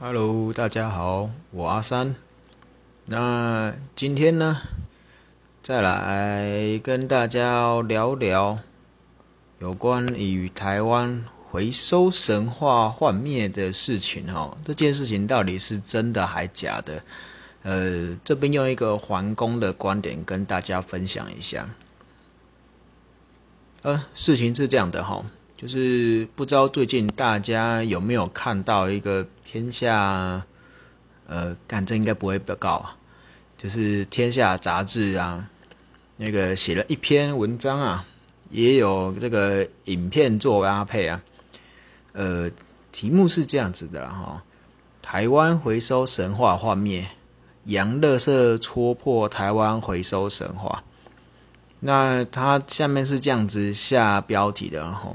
Hello，大家好，我阿三。那今天呢，再来跟大家聊聊有关于台湾回收神话幻灭的事情哦。这件事情到底是真的还假的？呃，这边用一个环工的观点跟大家分享一下。呃，事情是这样的哈。就是不知道最近大家有没有看到一个天下，呃，干这应该不会被告啊。就是天下杂志啊，那个写了一篇文章啊，也有这个影片做搭配啊。呃，题目是这样子的哈：台湾回收神话幻灭，洋乐色戳破台湾回收神话。那它下面是这样子下标题的哈。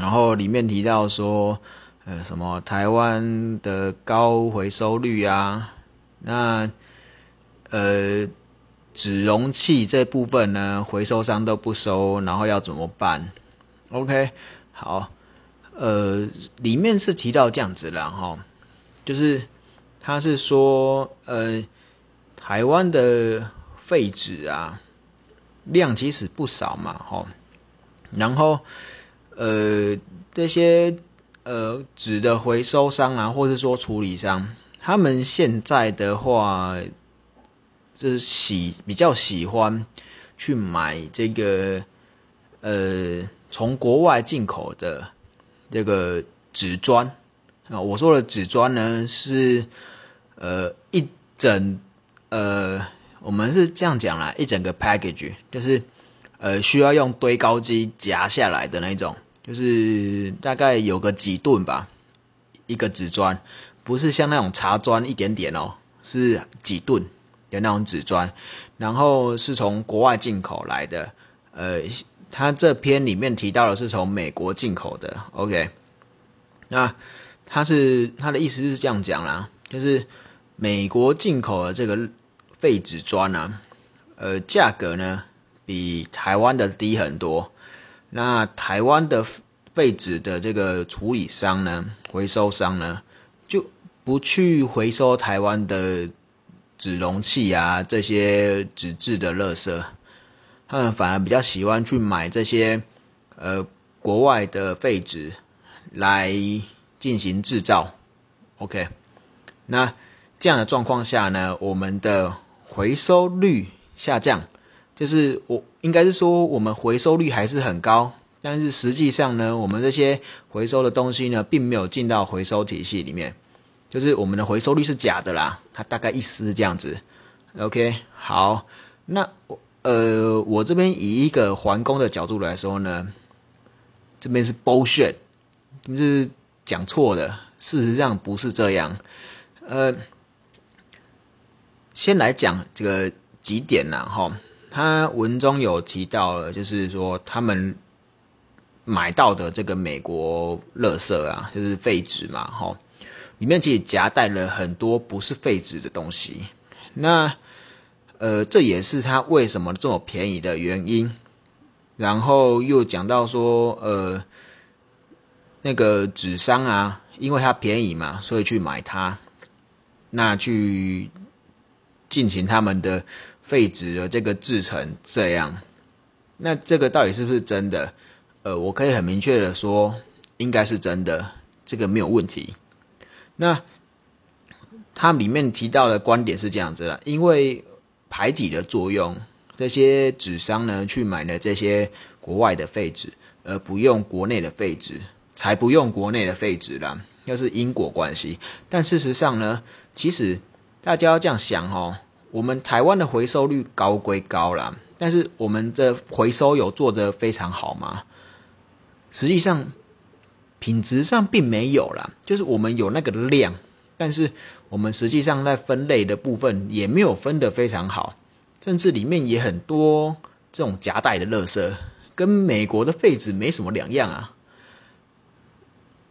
然后里面提到说，呃，什么台湾的高回收率啊？那呃，纸容器这部分呢，回收商都不收，然后要怎么办？OK，好，呃，里面是提到这样子了哈，就是他是说，呃，台湾的废纸啊，量其实不少嘛，哈，然后。呃，这些呃纸的回收商啊，或者说处理商，他们现在的话，就是喜比较喜欢去买这个呃从国外进口的这个纸砖啊。我说的纸砖呢，是呃一整呃，我们是这样讲啦，一整个 package，就是呃需要用堆高机夹下来的那种。就是大概有个几吨吧，一个纸砖，不是像那种茶砖一点点哦，是几吨的那种纸砖，然后是从国外进口来的。呃，他这篇里面提到的是从美国进口的。OK，那他是他的意思是这样讲啦，就是美国进口的这个废纸砖啊，呃，价格呢比台湾的低很多。那台湾的废纸的这个处理商呢，回收商呢，就不去回收台湾的纸容器啊这些纸质的垃圾，他们反而比较喜欢去买这些呃国外的废纸来进行制造。OK，那这样的状况下呢，我们的回收率下降。就是我应该是说，我们回收率还是很高，但是实际上呢，我们这些回收的东西呢，并没有进到回收体系里面，就是我们的回收率是假的啦。它大概意思是这样子。OK，好，那我呃，我这边以一个环工的角度来说呢，这边是 bullshit，就是讲错的，事实上不是这样。呃，先来讲这个几点啦，哈。他文中有提到了，就是说他们买到的这个美国垃圾啊，就是废纸嘛，哈，里面其实夹带了很多不是废纸的东西。那呃，这也是他为什么这么便宜的原因。然后又讲到说，呃，那个纸商啊，因为它便宜嘛，所以去买它，那去进行他们的。废纸的这个制成这样，那这个到底是不是真的？呃，我可以很明确的说，应该是真的，这个没有问题。那它里面提到的观点是这样子的：，因为排挤的作用，这些纸商呢去买了这些国外的废纸，而不用国内的废纸，才不用国内的废纸啦。要是因果关系，但事实上呢，其实大家要这样想哦。我们台湾的回收率高归高啦，但是我们的回收有做得非常好吗？实际上，品质上并没有啦，就是我们有那个量，但是我们实际上在分类的部分也没有分得非常好，甚至里面也很多这种夹带的垃圾，跟美国的废纸没什么两样啊。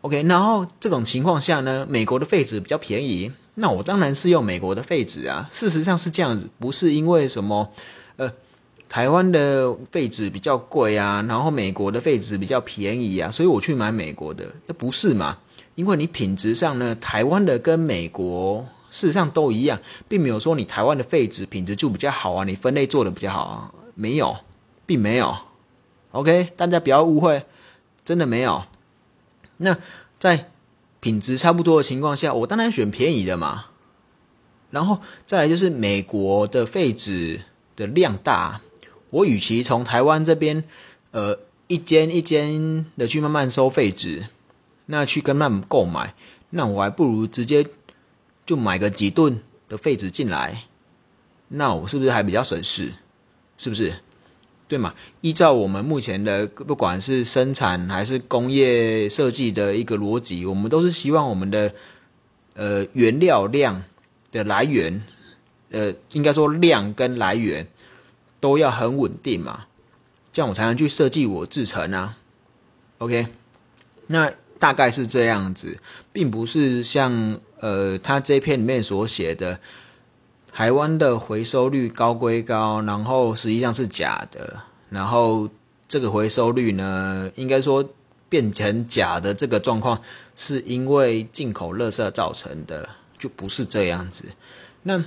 OK，然后这种情况下呢，美国的废纸比较便宜。那我当然是用美国的废纸啊，事实上是这样子，不是因为什么，呃，台湾的废纸比较贵啊，然后美国的废纸比较便宜啊，所以我去买美国的，那不是嘛？因为你品质上呢，台湾的跟美国事实上都一样，并没有说你台湾的废纸品质就比较好啊，你分类做的比较好啊，没有，并没有。OK，大家不要误会，真的没有。那在品质差不多的情况下，我当然选便宜的嘛。然后再来就是美国的废纸的量大，我与其从台湾这边，呃，一间一间的去慢慢收废纸，那去跟他们购买，那我还不如直接就买个几吨的废纸进来，那我是不是还比较省事？是不是？对嘛？依照我们目前的不管是生产还是工业设计的一个逻辑，我们都是希望我们的呃原料量。的来源，呃，应该说量跟来源都要很稳定嘛，这样我才能去设计我制成啊。OK，那大概是这样子，并不是像呃他这篇里面所写的，台湾的回收率高归高，然后实际上是假的，然后这个回收率呢，应该说变成假的这个状况，是因为进口垃圾造成的。就不是这样子。那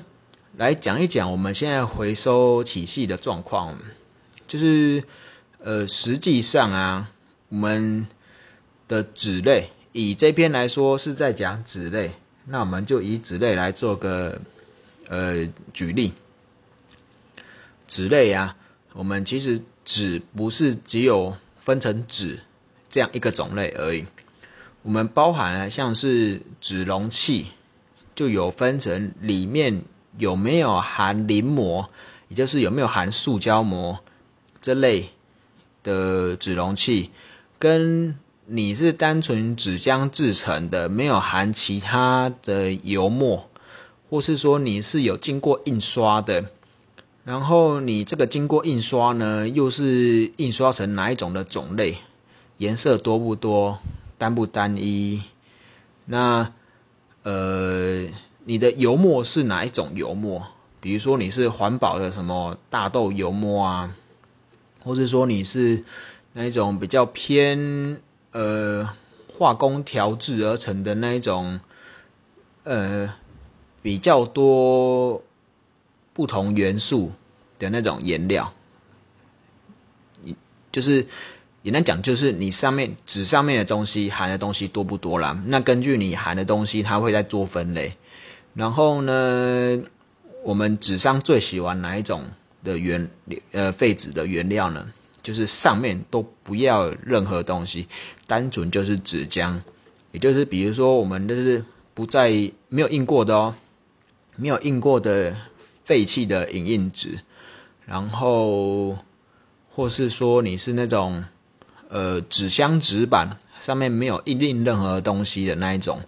来讲一讲我们现在回收体系的状况，就是呃，实际上啊，我们的纸类，以这篇来说是在讲纸类，那我们就以纸类来做个呃举例。纸类啊，我们其实纸不是只有分成纸这样一个种类而已，我们包含了像是纸容器。就有分成里面有没有含磷膜，也就是有没有含塑胶膜这类的纸容器，跟你是单纯纸浆制成的，没有含其他的油墨，或是说你是有经过印刷的，然后你这个经过印刷呢，又是印刷成哪一种的种类，颜色多不多，单不单一，那。呃，你的油墨是哪一种油墨？比如说你是环保的什么大豆油墨啊，或者说你是那一种比较偏呃化工调制而成的那一种，呃比较多不同元素的那种颜料，你就是。简单讲，就是你上面纸上面的东西含的东西多不多啦？那根据你含的东西，它会在做分类。然后呢，我们纸上最喜欢哪一种的原呃废纸的原料呢？就是上面都不要任何东西，单纯就是纸浆。也就是比如说，我们就是不在没有印过的哦，没有印过的废弃的影印纸。然后，或是说你是那种。呃，纸箱纸板上面没有印印任何东西的那一种，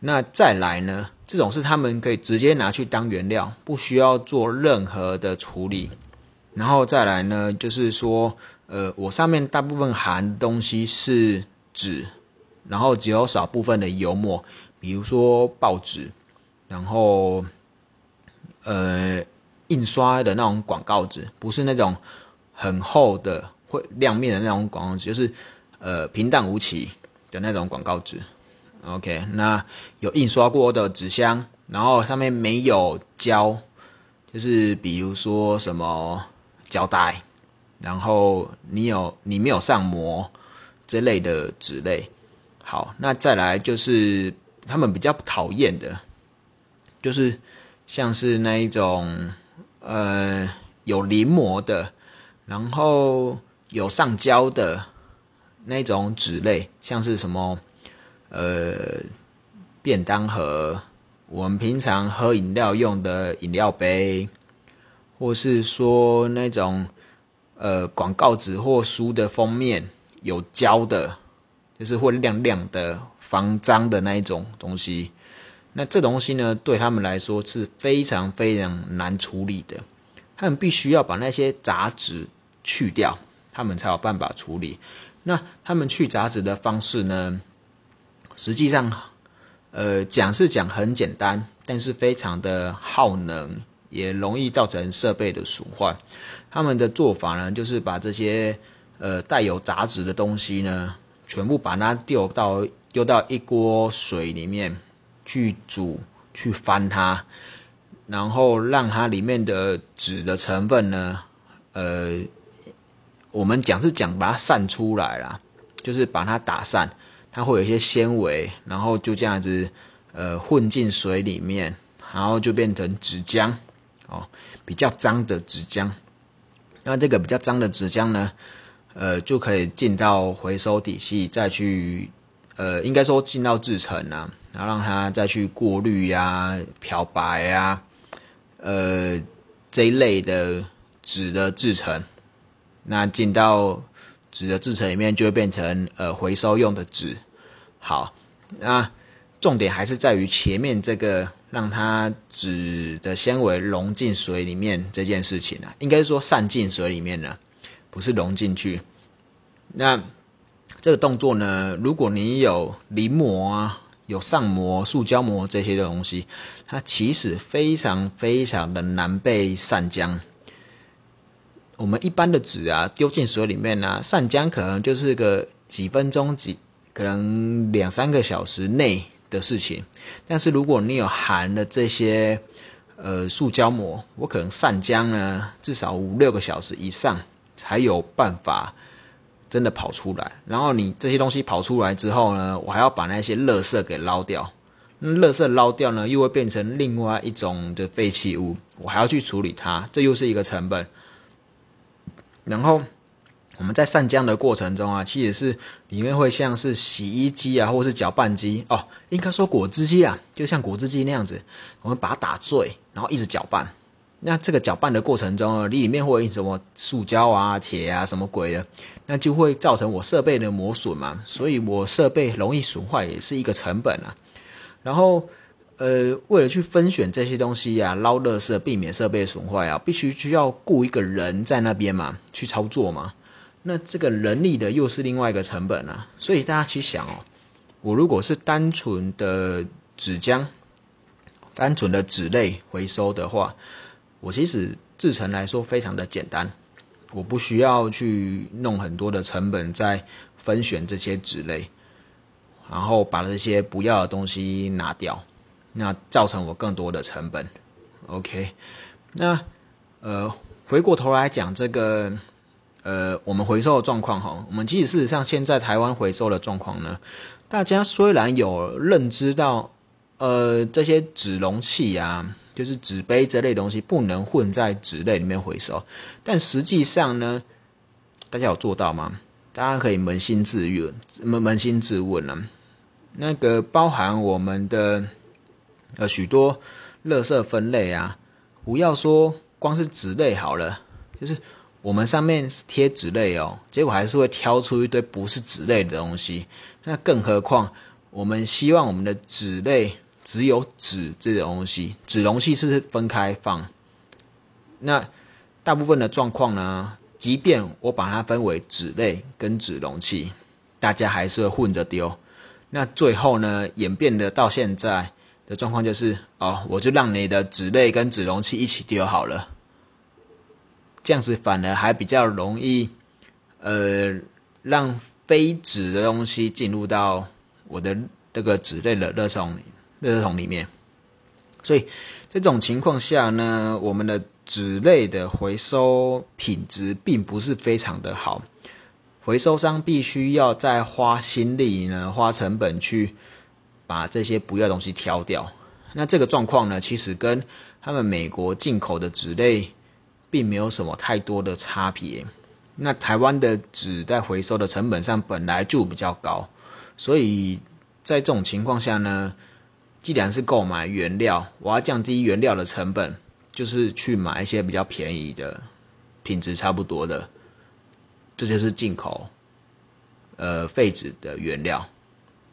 那再来呢？这种是他们可以直接拿去当原料，不需要做任何的处理。然后再来呢，就是说，呃，我上面大部分含东西是纸，然后只有少部分的油墨，比如说报纸，然后呃，印刷的那种广告纸，不是那种很厚的。会亮面的那种广告纸，就是呃平淡无奇的那种广告纸。OK，那有印刷过的纸箱，然后上面没有胶，就是比如说什么胶带，然后你有你没有上膜这类的纸类。好，那再来就是他们比较讨厌的，就是像是那一种呃有临摹的，然后。有上胶的那种纸类，像是什么呃便当盒，我们平常喝饮料用的饮料杯，或是说那种呃广告纸或书的封面有胶的，就是会亮亮的防脏的那一种东西。那这东西呢，对他们来说是非常非常难处理的，他们必须要把那些杂质去掉。他们才有办法处理。那他们去杂质的方式呢？实际上，呃，讲是讲很简单，但是非常的耗能，也容易造成设备的损坏。他们的做法呢，就是把这些呃带有杂质的东西呢，全部把它丢到丢到一锅水里面去煮，去翻它，然后让它里面的纸的成分呢，呃，我们讲是讲把它散出来啦，就是把它打散，它会有一些纤维，然后就这样子，呃，混进水里面，然后就变成纸浆，哦，比较脏的纸浆。那这个比较脏的纸浆呢？呃，就可以进到回收体系，再去，呃，应该说进到制成啊，然后让它再去过滤呀、漂白呀，呃，这一类的纸的制成，那进到纸的制成里面，就会变成呃回收用的纸。好，那重点还是在于前面这个让它纸的纤维融进水里面这件事情啊，应该说散进水里面呢。不是融进去，那这个动作呢？如果你有临摹啊，有上膜、塑胶膜这些的东西，它其实非常非常的难被散浆。我们一般的纸啊，丢进水里面呢，散浆可能就是个几分钟、几可能两三个小时内的事情。但是如果你有含了这些呃塑胶膜，我可能散浆呢，至少五六个小时以上。才有办法真的跑出来，然后你这些东西跑出来之后呢，我还要把那些垃圾给捞掉。那垃圾捞掉呢，又会变成另外一种的废弃物，我还要去处理它，这又是一个成本。然后我们在散浆的过程中啊，其实是里面会像是洗衣机啊，或是搅拌机哦，应该说果汁机啊，就像果汁机那样子，我们把它打碎，然后一直搅拌。那这个搅拌的过程中啊，里面会什么塑胶啊、铁啊什么鬼的，那就会造成我设备的磨损嘛，所以我设备容易损坏也是一个成本啊。然后，呃，为了去分选这些东西呀，捞垃圾，避免设备损坏啊，必须需要雇一个人在那边嘛，去操作嘛。那这个人力的又是另外一个成本啊。所以大家去想哦，我如果是单纯的纸浆、单纯的纸类回收的话。我其实制成来说非常的简单，我不需要去弄很多的成本在分选这些纸类，然后把这些不要的东西拿掉，那造成我更多的成本。OK，那呃回过头来讲这个呃我们回收的状况哈，我们其实事实上现在台湾回收的状况呢，大家虽然有认知到呃这些纸容器啊。就是纸杯这类东西不能混在纸类里面回收，但实际上呢，大家有做到吗？大家可以扪心自问，扪扪心自问啊。那个包含我们的呃许多垃圾分类啊，不要说光是纸类好了，就是我们上面贴纸类哦，结果还是会挑出一堆不是纸类的东西。那更何况我们希望我们的纸类。只有纸这种东西，纸容器是分开放。那大部分的状况呢，即便我把它分为纸类跟纸容器，大家还是会混着丢。那最后呢，演变的到现在的状况就是，哦，我就让你的纸类跟纸容器一起丢好了。这样子反而还比较容易，呃，让非纸的东西进入到我的那个纸类的垃圾桶里。垃圾桶里面，所以这种情况下呢，我们的纸类的回收品质并不是非常的好，回收商必须要再花心力呢，花成本去把这些不要东西挑掉。那这个状况呢，其实跟他们美国进口的纸类并没有什么太多的差别。那台湾的纸在回收的成本上本来就比较高，所以在这种情况下呢。既然是购买原料，我要降低原料的成本，就是去买一些比较便宜的、品质差不多的，这就是进口，呃，废纸的原料，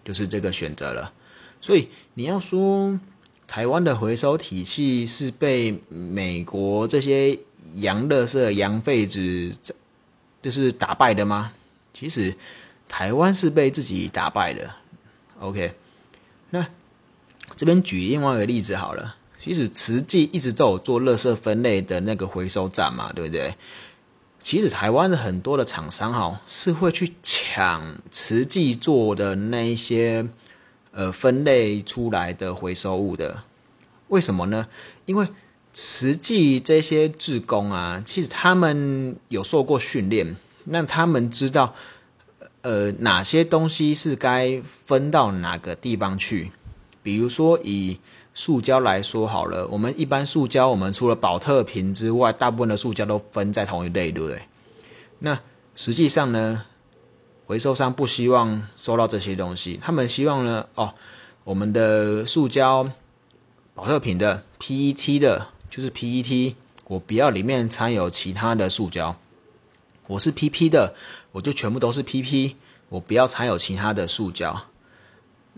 就是这个选择了。所以你要说台湾的回收体系是被美国这些洋垃圾、洋废纸就是打败的吗？其实台湾是被自己打败的。OK，那。这边举另外一个例子好了，其实慈济一直都有做垃圾分类的那个回收站嘛，对不对？其实台湾的很多的厂商哈是会去抢慈济做的那一些呃分类出来的回收物的，为什么呢？因为慈济这些志工啊，其实他们有受过训练，那他们知道呃哪些东西是该分到哪个地方去，比如说以。塑胶来说好了，我们一般塑胶，我们除了保特瓶之外，大部分的塑胶都分在同一类，对不对？那实际上呢，回收商不希望收到这些东西，他们希望呢，哦，我们的塑胶保特瓶的 PET 的，就是 PET，我不要里面掺有其他的塑胶，我是 PP 的，我就全部都是 PP，我不要掺有其他的塑胶。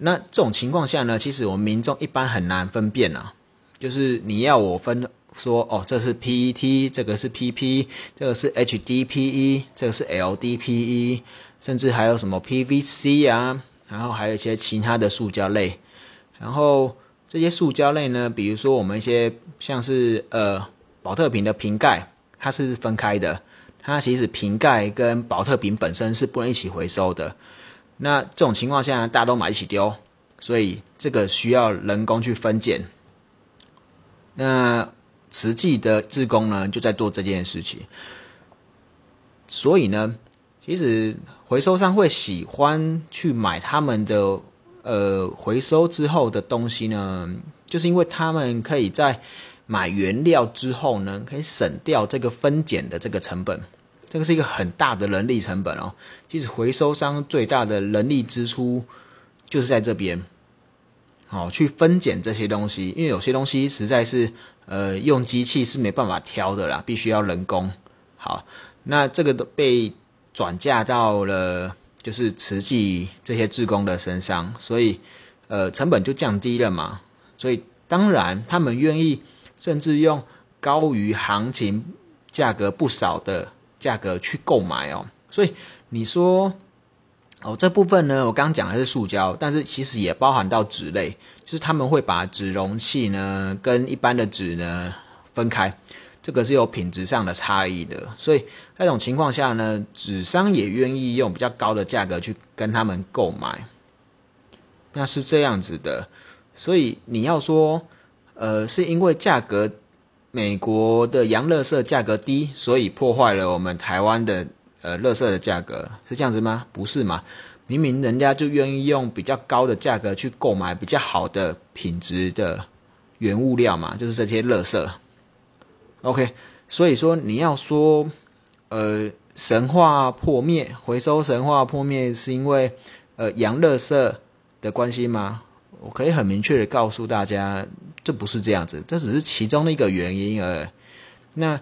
那这种情况下呢，其实我们民众一般很难分辨啊。就是你要我分说，哦，这是 PET，这个是 PP，这个是 HDPE，这个是 LDPE，甚至还有什么 PVC 啊，然后还有一些其他的塑胶类。然后这些塑胶类呢，比如说我们一些像是呃保特瓶的瓶盖，它是分开的，它其实瓶盖跟保特瓶本身是不能一起回收的。那这种情况下，大家都买一起丢，所以这个需要人工去分拣。那慈济的志工呢，就在做这件事情。所以呢，其实回收商会喜欢去买他们的呃回收之后的东西呢，就是因为他们可以在买原料之后呢，可以省掉这个分拣的这个成本。这个是一个很大的人力成本哦。其实回收商最大的人力支出就是在这边，好去分拣这些东西，因为有些东西实在是呃用机器是没办法挑的啦，必须要人工。好，那这个都被转嫁到了就是慈济这些职工的身上，所以呃成本就降低了嘛。所以当然他们愿意甚至用高于行情价格不少的。价格去购买哦，所以你说哦这部分呢，我刚刚讲的是塑胶，但是其实也包含到纸类，就是他们会把纸容器呢跟一般的纸呢分开，这个是有品质上的差异的，所以那种情况下呢，纸商也愿意用比较高的价格去跟他们购买，那是这样子的，所以你要说呃是因为价格。美国的洋乐色价格低，所以破坏了我们台湾的呃乐色的价格，是这样子吗？不是嘛？明明人家就愿意用比较高的价格去购买比较好的品质的原物料嘛，就是这些乐色。OK，所以说你要说呃神话破灭，回收神话破灭是因为呃洋乐色的关系吗？我可以很明确的告诉大家。这不是这样子，这只是其中的一个原因而已。那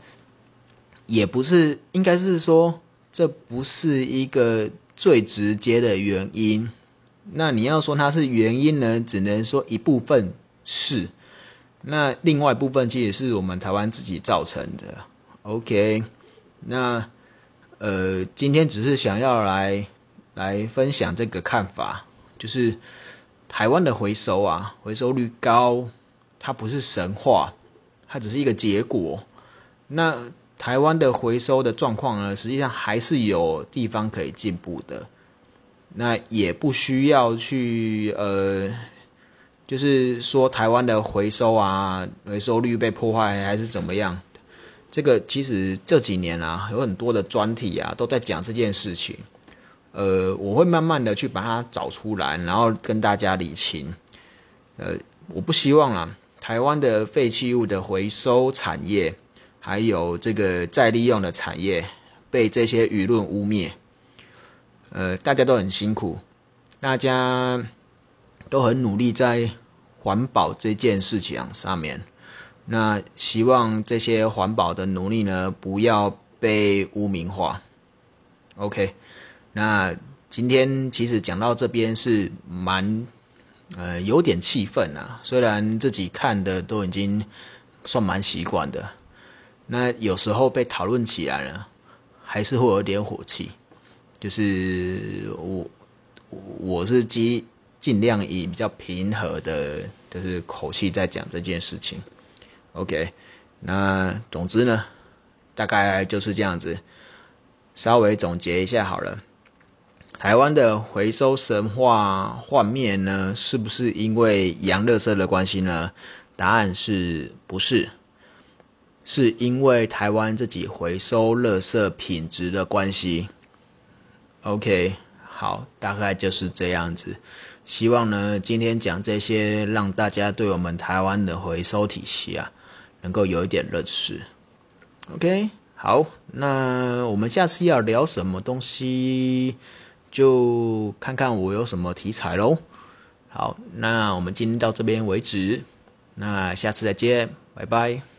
也不是，应该是说，这不是一个最直接的原因。那你要说它是原因呢，只能说一部分是。那另外一部分其实是我们台湾自己造成的。OK，那呃，今天只是想要来来分享这个看法，就是台湾的回收啊，回收率高。它不是神话，它只是一个结果。那台湾的回收的状况呢？实际上还是有地方可以进步的。那也不需要去呃，就是说台湾的回收啊，回收率被破坏还是怎么样？这个其实这几年啊，有很多的专题啊都在讲这件事情。呃，我会慢慢的去把它找出来，然后跟大家理清。呃，我不希望啊。台湾的废弃物的回收产业，还有这个再利用的产业，被这些舆论污蔑。呃，大家都很辛苦，大家都很努力在环保这件事情上面。那希望这些环保的努力呢，不要被污名化。OK，那今天其实讲到这边是蛮。呃，有点气愤啊。虽然自己看的都已经算蛮习惯的，那有时候被讨论起来了，还是会有点火气。就是我，我是尽尽量以比较平和的，就是口气在讲这件事情。OK，那总之呢，大概就是这样子。稍微总结一下好了。台湾的回收神话幻灭呢，是不是因为洋垃圾的关系呢？答案是不是？是因为台湾自己回收垃圾品质的关系。OK，好，大概就是这样子。希望呢，今天讲这些，让大家对我们台湾的回收体系啊，能够有一点认识。OK，好，那我们下次要聊什么东西？就看看我有什么题材喽。好，那我们今天到这边为止，那下次再见，拜拜。